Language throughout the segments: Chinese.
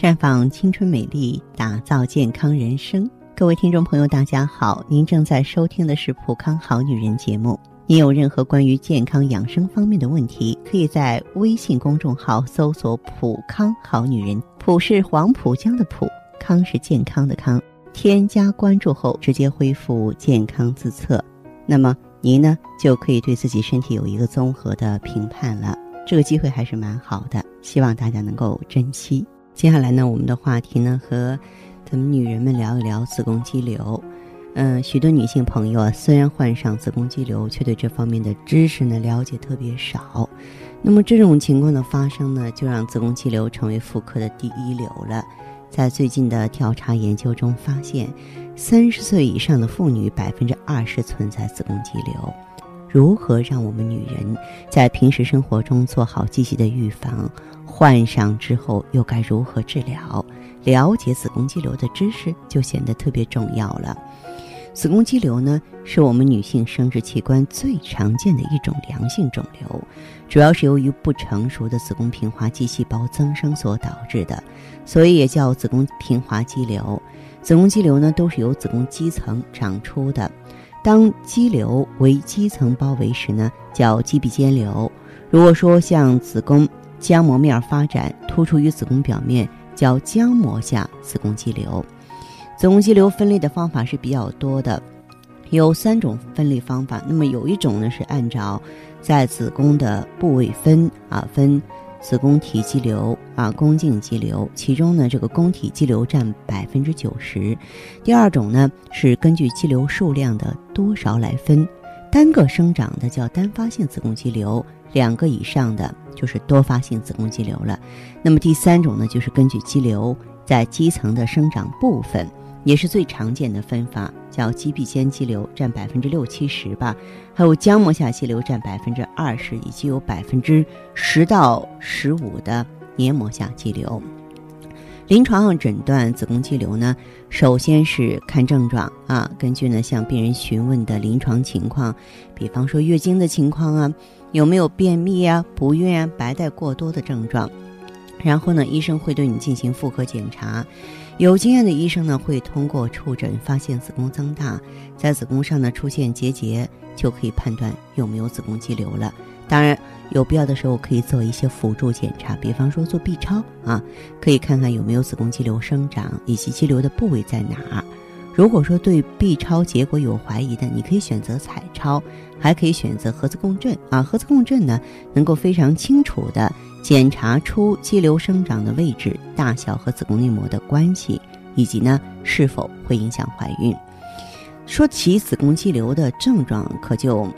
绽放青春美丽，打造健康人生。各位听众朋友，大家好，您正在收听的是《普康好女人》节目。您有任何关于健康养生方面的问题，可以在微信公众号搜索“普康好女人”，普是黄浦江的浦，康是健康的康。添加关注后，直接恢复健康自测，那么您呢就可以对自己身体有一个综合的评判了。这个机会还是蛮好的，希望大家能够珍惜。接下来呢，我们的话题呢和咱们女人们聊一聊子宫肌瘤。嗯，许多女性朋友啊，虽然患上子宫肌瘤，却对这方面的知识呢了解特别少。那么这种情况的发生呢，就让子宫肌瘤成为妇科的第一流了。在最近的调查研究中发现，三十岁以上的妇女百分之二十存在子宫肌瘤。如何让我们女人在平时生活中做好积极的预防？患上之后又该如何治疗？了解子宫肌瘤的知识就显得特别重要了。子宫肌瘤呢，是我们女性生殖器官最常见的一种良性肿瘤，主要是由于不成熟的子宫平滑肌细胞增生所导致的，所以也叫子宫平滑肌瘤。子宫肌瘤呢，都是由子宫肌层长出的。当肌瘤为肌层包围时呢，叫肌壁间瘤。如果说像子宫浆膜面发展，突出于子宫表面，叫浆膜下子宫肌瘤。子宫肌瘤分类的方法是比较多的，有三种分类方法。那么有一种呢是按照在子宫的部位分啊，分子宫体肌瘤啊、宫颈肌瘤，其中呢这个宫体肌瘤占百分之九十。第二种呢是根据肌瘤数量的多少来分，单个生长的叫单发性子宫肌瘤。两个以上的就是多发性子宫肌瘤了。那么第三种呢，就是根据肌瘤在肌层的生长部分，也是最常见的分法，叫肌壁间肌瘤，占百分之六七十吧。还有浆膜下肌瘤占百分之二十，以及有百分之十到十五的黏膜下肌瘤。临床上诊断子宫肌瘤呢，首先是看症状啊，根据呢向病人询问的临床情况，比方说月经的情况啊。有没有便秘啊、不孕啊、白带过多的症状？然后呢，医生会对你进行妇科检查。有经验的医生呢，会通过触诊发现子宫增大，在子宫上呢出现结节，就可以判断有没有子宫肌瘤了。当然，有必要的时候可以做一些辅助检查，比方说做 B 超啊，可以看看有没有子宫肌瘤生长以及肌瘤的部位在哪儿。如果说对 B 超结果有怀疑的，你可以选择彩超，还可以选择核磁共振啊。核磁共振呢，能够非常清楚的检查出肌瘤生长的位置、大小和子宫内膜的关系，以及呢是否会影响怀孕。说起子宫肌瘤的症状，可就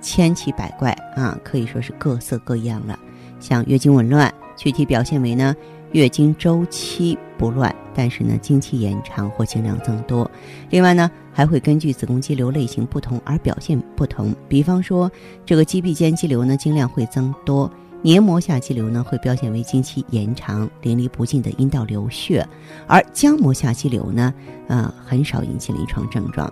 千奇百怪啊，可以说是各色各样了。像月经紊乱，具体表现为呢。月经周期不乱，但是呢，经期延长或经量增多。另外呢，还会根据子宫肌瘤类型不同而表现不同。比方说，这个肌壁间肌瘤呢，经量会增多；黏膜下肌瘤呢，会表现为经期延长、淋漓不尽的阴道流血；而浆膜下肌瘤呢，呃，很少引起临床症状。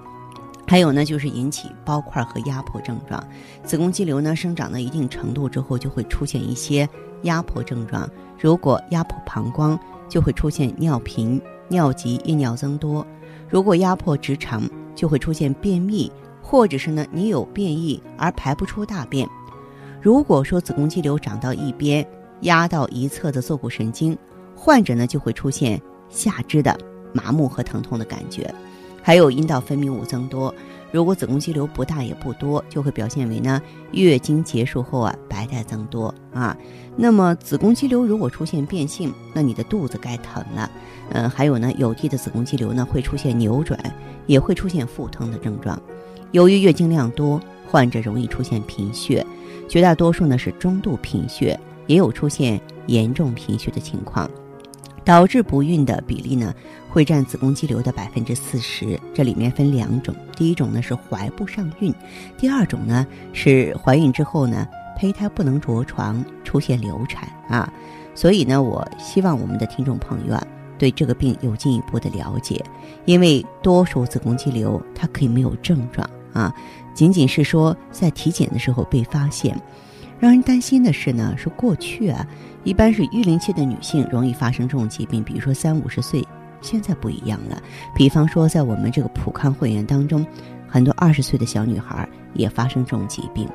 还有呢，就是引起包块和压迫症状。子宫肌瘤呢，生长到一定程度之后，就会出现一些压迫症状。如果压迫膀胱，就会出现尿频、尿急、夜尿增多；如果压迫直肠，就会出现便秘，或者是呢，你有便意而排不出大便。如果说子宫肌瘤长到一边，压到一侧的坐骨神经，患者呢就会出现下肢的麻木和疼痛的感觉。还有阴道分泌物增多。如果子宫肌瘤不大也不多，就会表现为呢月经结束后啊白带增多啊。那么子宫肌瘤如果出现变性，那你的肚子该疼了。嗯，还有呢有蒂的子宫肌瘤呢会出现扭转，也会出现腹疼的症状。由于月经量多，患者容易出现贫血，绝大多数呢是中度贫血，也有出现严重贫血的情况。导致不孕的比例呢，会占子宫肌瘤的百分之四十。这里面分两种，第一种呢是怀不上孕，第二种呢是怀孕之后呢胚胎不能着床，出现流产啊。所以呢，我希望我们的听众朋友啊，对这个病有进一步的了解，因为多数子宫肌瘤它可以没有症状啊，仅仅是说在体检的时候被发现。让人担心的是呢，是过去啊，一般是育龄期的女性容易发生这种疾病，比如说三五十岁，现在不一样了。比方说，在我们这个普康会员当中，很多二十岁的小女孩也发生这种疾病。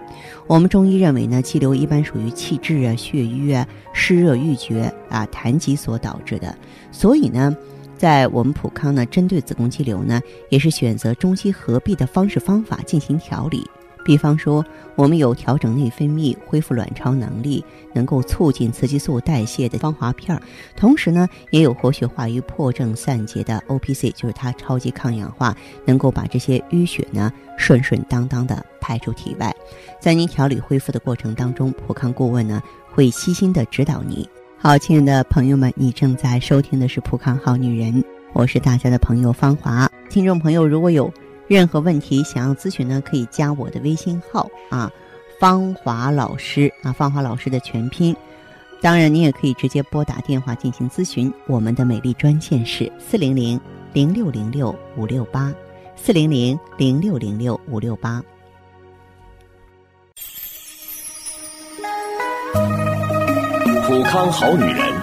我们中医认为呢，肌瘤一般属于气滞啊、血瘀啊、湿热郁结啊、痰疾所导致的，所以呢。在我们普康呢，针对子宫肌瘤呢，也是选择中西合璧的方式方法进行调理。比方说，我们有调整内分泌、恢复卵巢能力、能够促进雌激素代谢的芳华片儿，同时呢，也有活血化瘀、破症散结的 O P C，就是它超级抗氧化，能够把这些淤血呢顺顺当当的排出体外。在您调理恢复的过程当中，普康顾问呢会悉心的指导你。好，亲爱的朋友们，你正在收听的是《普康好女人》，我是大家的朋友芳华。听众朋友，如果有任何问题想要咨询呢，可以加我的微信号啊，芳华老师啊，芳华老师的全拼。当然，你也可以直接拨打电话进行咨询，我们的美丽专线是四零零零六零六五六八，四零零零六零六五六八。普康好女人，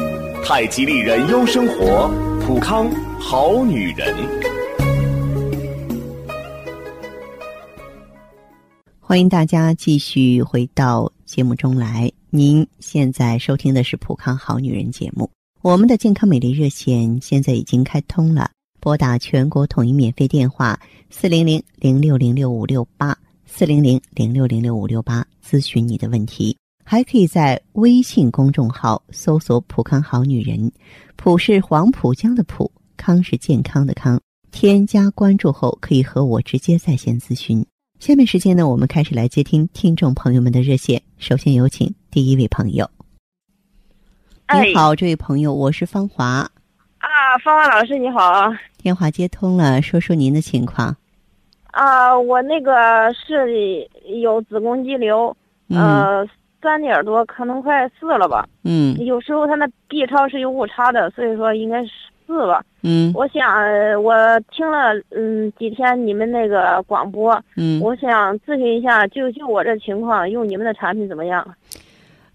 太极丽人优生活，普康好女人。欢迎大家继续回到节目中来。您现在收听的是普康好女人节目。我们的健康美丽热线现在已经开通了，拨打全国统一免费电话四零零零六零六五六八四零零零六零六五六八咨询你的问题。还可以在微信公众号搜索“浦康好女人”，浦是黄浦江的浦，康是健康的康。添加关注后，可以和我直接在线咨询。下面时间呢，我们开始来接听听众朋友们的热线。首先有请第一位朋友。你好，这位朋友，我是芳华。啊，芳华老师你好。电话接通了，说说您的情况。啊，我那个是有子宫肌瘤，呃。三点多，可能快四了吧。嗯。有时候他那 B 超是有误差的，所以说应该是四吧。嗯。我想，我听了嗯几天你们那个广播。嗯。我想咨询一下，就就我这情况，用你们的产品怎么样？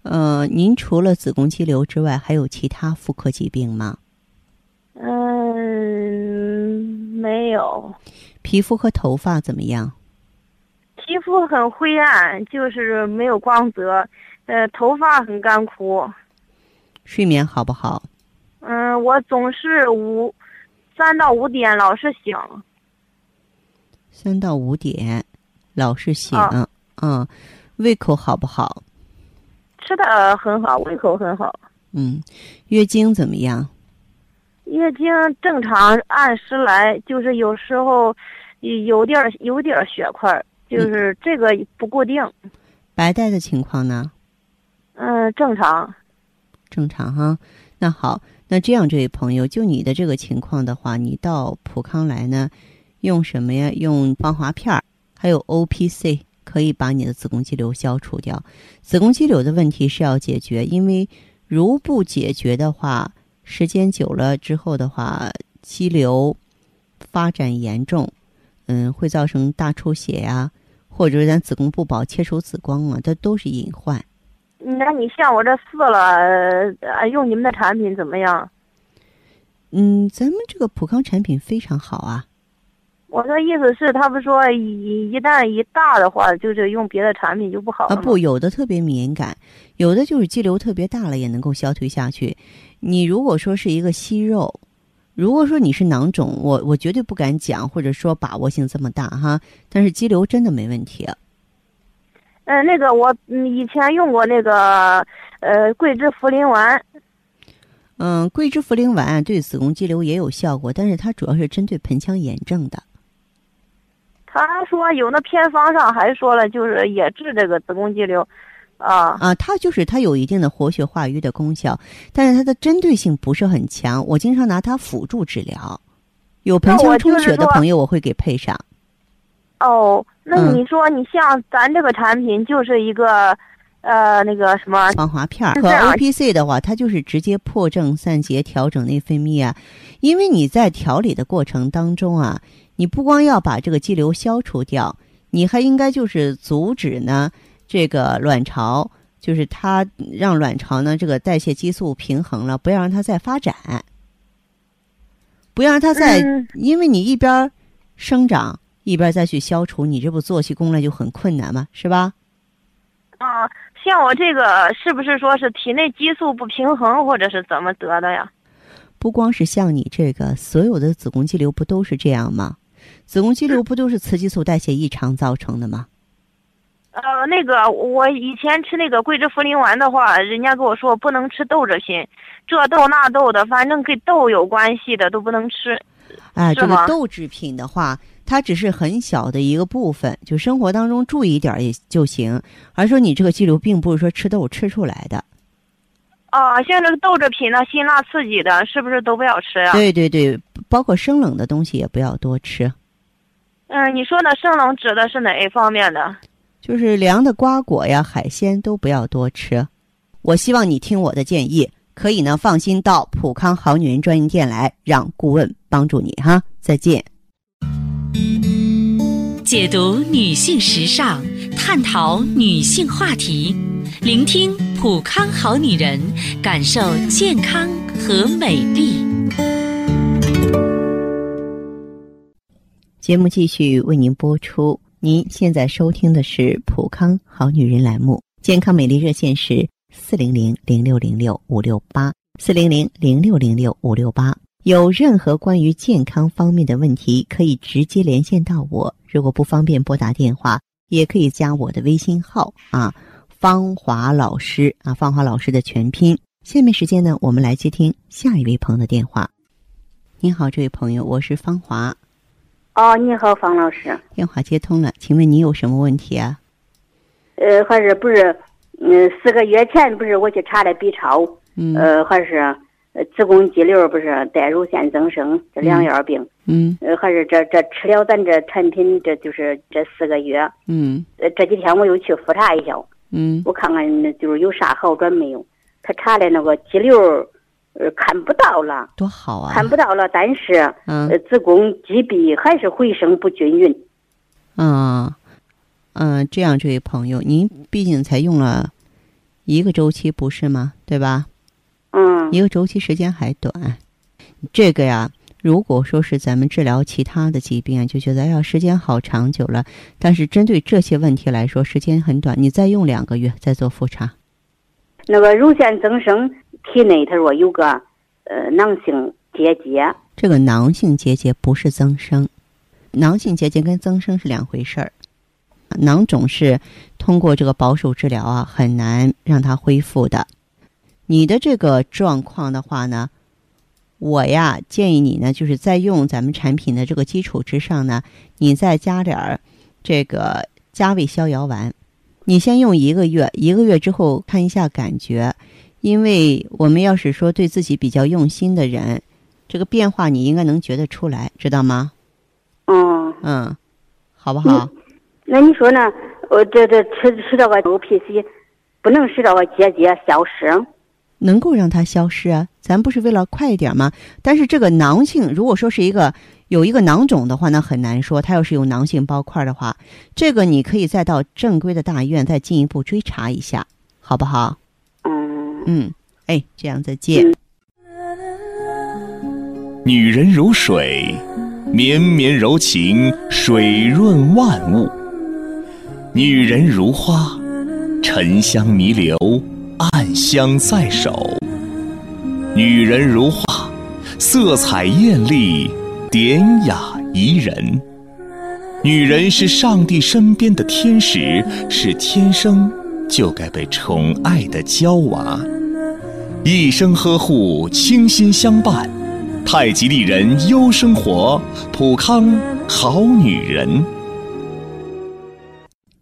呃，您除了子宫肌瘤之外，还有其他妇科疾病吗？嗯，没有。皮肤和头发怎么样？皮肤很灰暗，就是没有光泽，呃，头发很干枯。睡眠好不好？嗯，我总是五三到五点老是醒。三到五点，老是醒。嗯，胃口好不好？吃的很好，胃口很好。嗯，月经怎么样？月经正常，按时来，就是有时候有点有点血块。就是这个不固定，白带的情况呢？嗯，正常，正常哈。那好，那这样，这位朋友，就你的这个情况的话，你到普康来呢，用什么呀？用芳华片儿，还有 O P C，可以把你的子宫肌瘤消除掉。子宫肌瘤的问题是要解决，因为如不解决的话，时间久了之后的话，肌瘤发展严重，嗯，会造成大出血呀。或者咱子宫不保、切除子宫啊，这都是隐患。那你像我这四了，用你们的产品怎么样？嗯，咱们这个普康产品非常好啊。我的意思是，他们说一一旦一大的话，就是用别的产品就不好啊。不，有的特别敏感，有的就是肌瘤特别大了也能够消退下去。你如果说是一个息肉。如果说你是囊肿，我我绝对不敢讲，或者说把握性这么大哈。但是肌瘤真的没问题。嗯，那个我以前用过那个呃桂枝茯苓丸。嗯，桂枝茯苓丸对子宫肌瘤也有效果，但是它主要是针对盆腔炎症的。他说有那偏方上还说了，就是也治这个子宫肌瘤，啊啊，它就是它有一定的活血化瘀的功效，但是它的针对性不是很强。我经常拿它辅助治疗，有盆腔充血的朋友，我会给配上。哦，那嗯你说你像咱这个产品就是一个，呃，那个什么，防滑片儿和 O P C 的话，它就是直接破症散结、调整内分泌啊。因为你在调理的过程当中啊，你不光要把这个肌瘤消除掉，你还应该就是阻止呢这个卵巢，就是它让卵巢呢这个代谢激素平衡了，不要让它再发展，不要让它再，嗯因为你一边儿生长一边儿再去消除，你这不做起功来就很困难嘛，是吧？啊，像我这个是不是说是体内激素不平衡，或者是怎么得的呀？不光是像你这个，所有的子宫肌瘤不都是这样吗？子宫肌瘤不都是雌激素代谢异常造成的吗？呃，那个我以前吃那个桂枝茯苓丸的话，人家跟我说不能吃豆制品，这豆那豆的，反正跟豆有关系的都不能吃。哎，这个豆制品的话，它只是很小的一个部分，就生活当中注意一点也就行。而说你这个肌瘤并不是说吃豆吃出来的。啊，像这个豆制品呢，辛辣刺激的，是不是都不要吃呀？对对对，包括生冷的东西也不要多吃，嗯，你说的生冷指的是哪一方面的？就是凉的瓜果呀、海鲜都不要多吃。我希望你听我的建议，可以呢放心到普康好女人专营店来，让顾问帮助你哈。再见。解读女性时尚，探讨女性话题，聆听普康好女人，感受健康和美丽。节目继续为您播出。您现在收听的是普康好女人栏目，健康美丽热线是四零零零六零六五六八四零零零六零六五六八。有任何关于健康方面的问题，可以直接连线到我。如果不方便拨打电话，也可以加我的微信号啊，芳华老师啊，芳华老师的全拼。下面时间呢，我们来接听下一位朋友的电话。您好，这位朋友，我是芳华。哦，你好，方老师。电话接通了，请问你有什么问题啊？呃，还是不是？嗯，四个月前不是我去查的 B 超，嗯呃，还是呃子宫肌瘤不是带乳腺增生这两样病，嗯呃，还是这这吃了咱这产品，这就是这四个月，嗯呃，这几天我又去复查一下，嗯我看看就是有啥好转没有。他查的那个肌瘤，呃，看不到了，多好啊！看不到了，但是嗯呃，子宫肌壁还是回声不均匀。嗯嗯，这样，这位朋友，您毕竟才用了一个周期，不是吗？对吧？嗯一个周期时间还短，这个呀，如果说是咱们治疗其他的疾病啊，就觉得哎呀，时间好长久了。但是针对这些问题来说，时间很短，你再用两个月再做复查。那个乳腺增生，体内他说有个呃囊性结节，这个囊性结节不是增生，囊性结节跟增生是两回事儿。囊肿是通过这个保守治疗啊，很难让它恢复的。你的这个状况的话呢，我呀建议你呢，就是在用咱们产品的这个基础之上呢，你再加点儿这个加味逍遥丸。你先用一个月，一个月之后看一下感觉，因为我们要是说对自己比较用心的人，这个变化你应该能觉得出来，知道吗？嗯，嗯，好不好？那你说呢？我这这吃吃这个 OPC，不能使这个结节消失。能够让它消失啊，咱不是为了快一点吗？但是这个囊性，如果说是一个有一个囊肿的话，那很难说。它要是有囊性包块的话，这个你可以再到正规的大医院再进一步追查一下，好不好？嗯，哎，这样再见。女人如水，绵绵柔情，水润万物；女人如花，沉香弥留，暗香在手；女人如画，色彩艳丽，典雅宜人。女人是上帝身边的天使，是天生就该被宠爱的娇娃，一生呵护，倾心相伴。太极丽人优生活，普康好女人。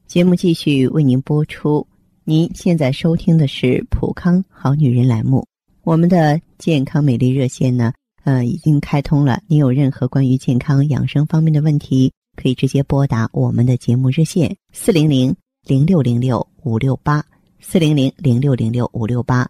节目继续为您播出。您现在收听的是《普康好女人》栏目，我们的健康美丽热线呢，呃，已经开通了。您有任何关于健康养生方面的问题，可以直接拨打我们的节目热线四零零零六零六五六八四零零零六零六五六八，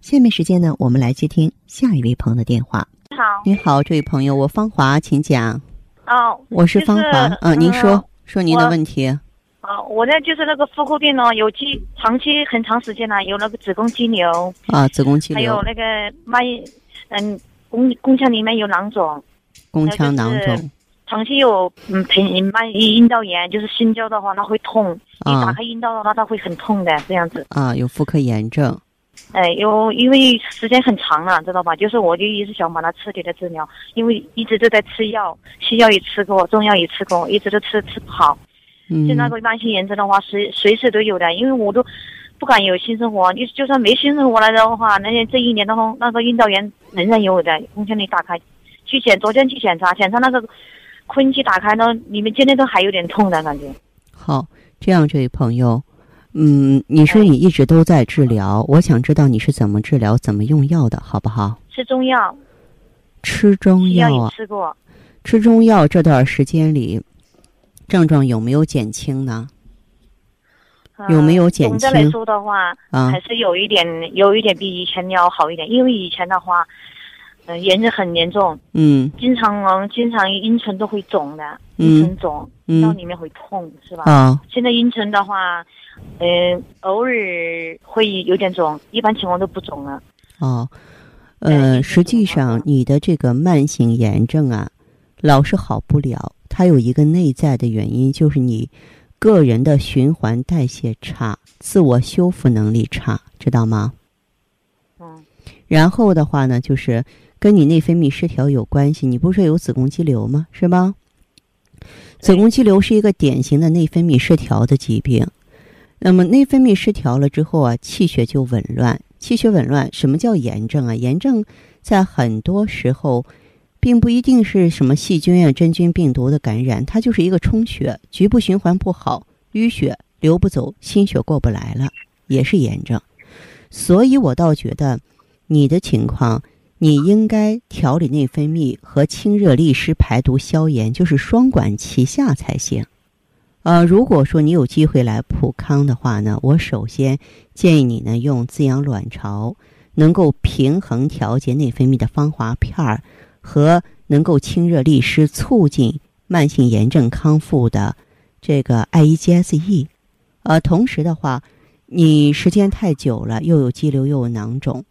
下面时间呢，我们来接听下一位朋友的电话。你好，你好，这位朋友，我芳华，请讲。哦，我是芳华，嗯，您说说您的问题。啊，我呢就是那个妇科病呢，有肌长期很长时间了，有那个子宫肌瘤。啊，子宫肌瘤，还有那个脉，嗯，宫宫腔里面有囊肿，宫腔囊肿，长期有嗯盆脉阴道炎，就是心交的话它会痛，一打开阴道的话它会很痛的这样子。啊，有妇科炎症，哎，有因为时间很长了，知道吧？就是我就一直想把它彻底的治疗，因为一直都在吃药，西药也吃过，中药也吃过，一直都吃吃不好。就那个慢性炎症的话，随随时都有的，因为我都不敢有性生活。你就算没性生活了的话，那这一年当中，那个阴道炎仍然有的。宫腔里打开，去检，昨天去检查，检查那个空气打开呢，里面今天都还有点痛的感觉。好，这样这位朋友，嗯，你说你一直都在治疗，我想知道你是怎么治疗、怎么用药的，好不好？吃中药。吃中药啊？吃过。吃中药这段时间里。症状有没有减轻呢？有没有减轻？总的来说的话，还是有一点，有一点比以前要好一点。因为以前的话，嗯，炎症很严重，嗯，经常经常阴唇都会肿的，阴唇肿，到里面会痛，是吧？啊，现在阴唇的话，嗯，偶尔会有点肿，一般情况都不肿了。哦，呃，实际上你的这个慢性炎症啊，老是好不了。它有一个内在的原因，就是你个人的循环代谢差，自我修复能力差，知道吗？嗯。然后的话呢，就是跟你内分泌失调有关系。你不是说有子宫肌瘤吗？是吧？子宫肌瘤是一个典型的内分泌失调的疾病。那么内分泌失调了之后啊，气血就紊乱。气血紊乱，什么叫炎症啊？炎症在很多时候。并不一定是什么细菌啊、真菌、病毒的感染，它就是一个充血，局部循环不好，淤血流不走，心血过不来了，也是炎症。所以我倒觉得，你的情况，你应该调理内分泌和清热利湿、排毒消炎，就是双管齐下才行。呃，如果说你有机会来普康的话呢，我首先建议你呢用滋养卵巢，能够平衡调节内分泌的芳华片儿。和能够清热利湿、促进慢性炎症康复的这个 I E G S E，呃，同时的话，你时间太久了，又有肌瘤又有囊肿，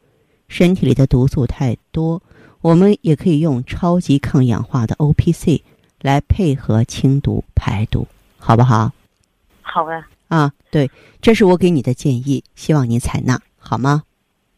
身体里的毒素太多，我们也可以用超级抗氧化的 O P C 来配合清毒排毒，好不好？好的。啊，对，这是我给你的建议，希望你采纳，好吗？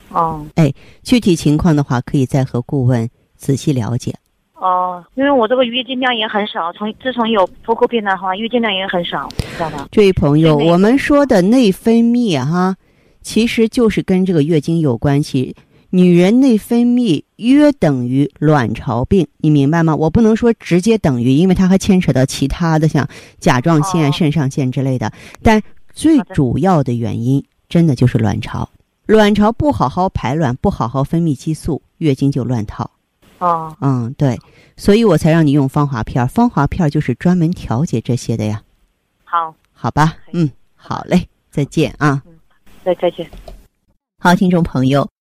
哦。哎，具体情况的话，可以再和顾问。仔细了解，哦，因为我这个月经量也很少，从自从有妇科病的话，月经量也很少，知道吧？这位朋友，我们说的内分泌哈，其实就是跟这个月经有关系。女人内分泌约等于卵巢病，你明白吗？我不能说直接等于，因为它还牵扯到其他的，像甲状腺、肾上腺之类的。但最主要的原因，真的就是卵巢。卵巢不好好排卵，不好好分泌激素，月经就乱套。哦，嗯，对，所以我才让你用芳华片儿，芳华片儿就是专门调节这些的呀。好，好吧，嗯，好嘞，再见啊。嗯，再再见。好，听众朋友，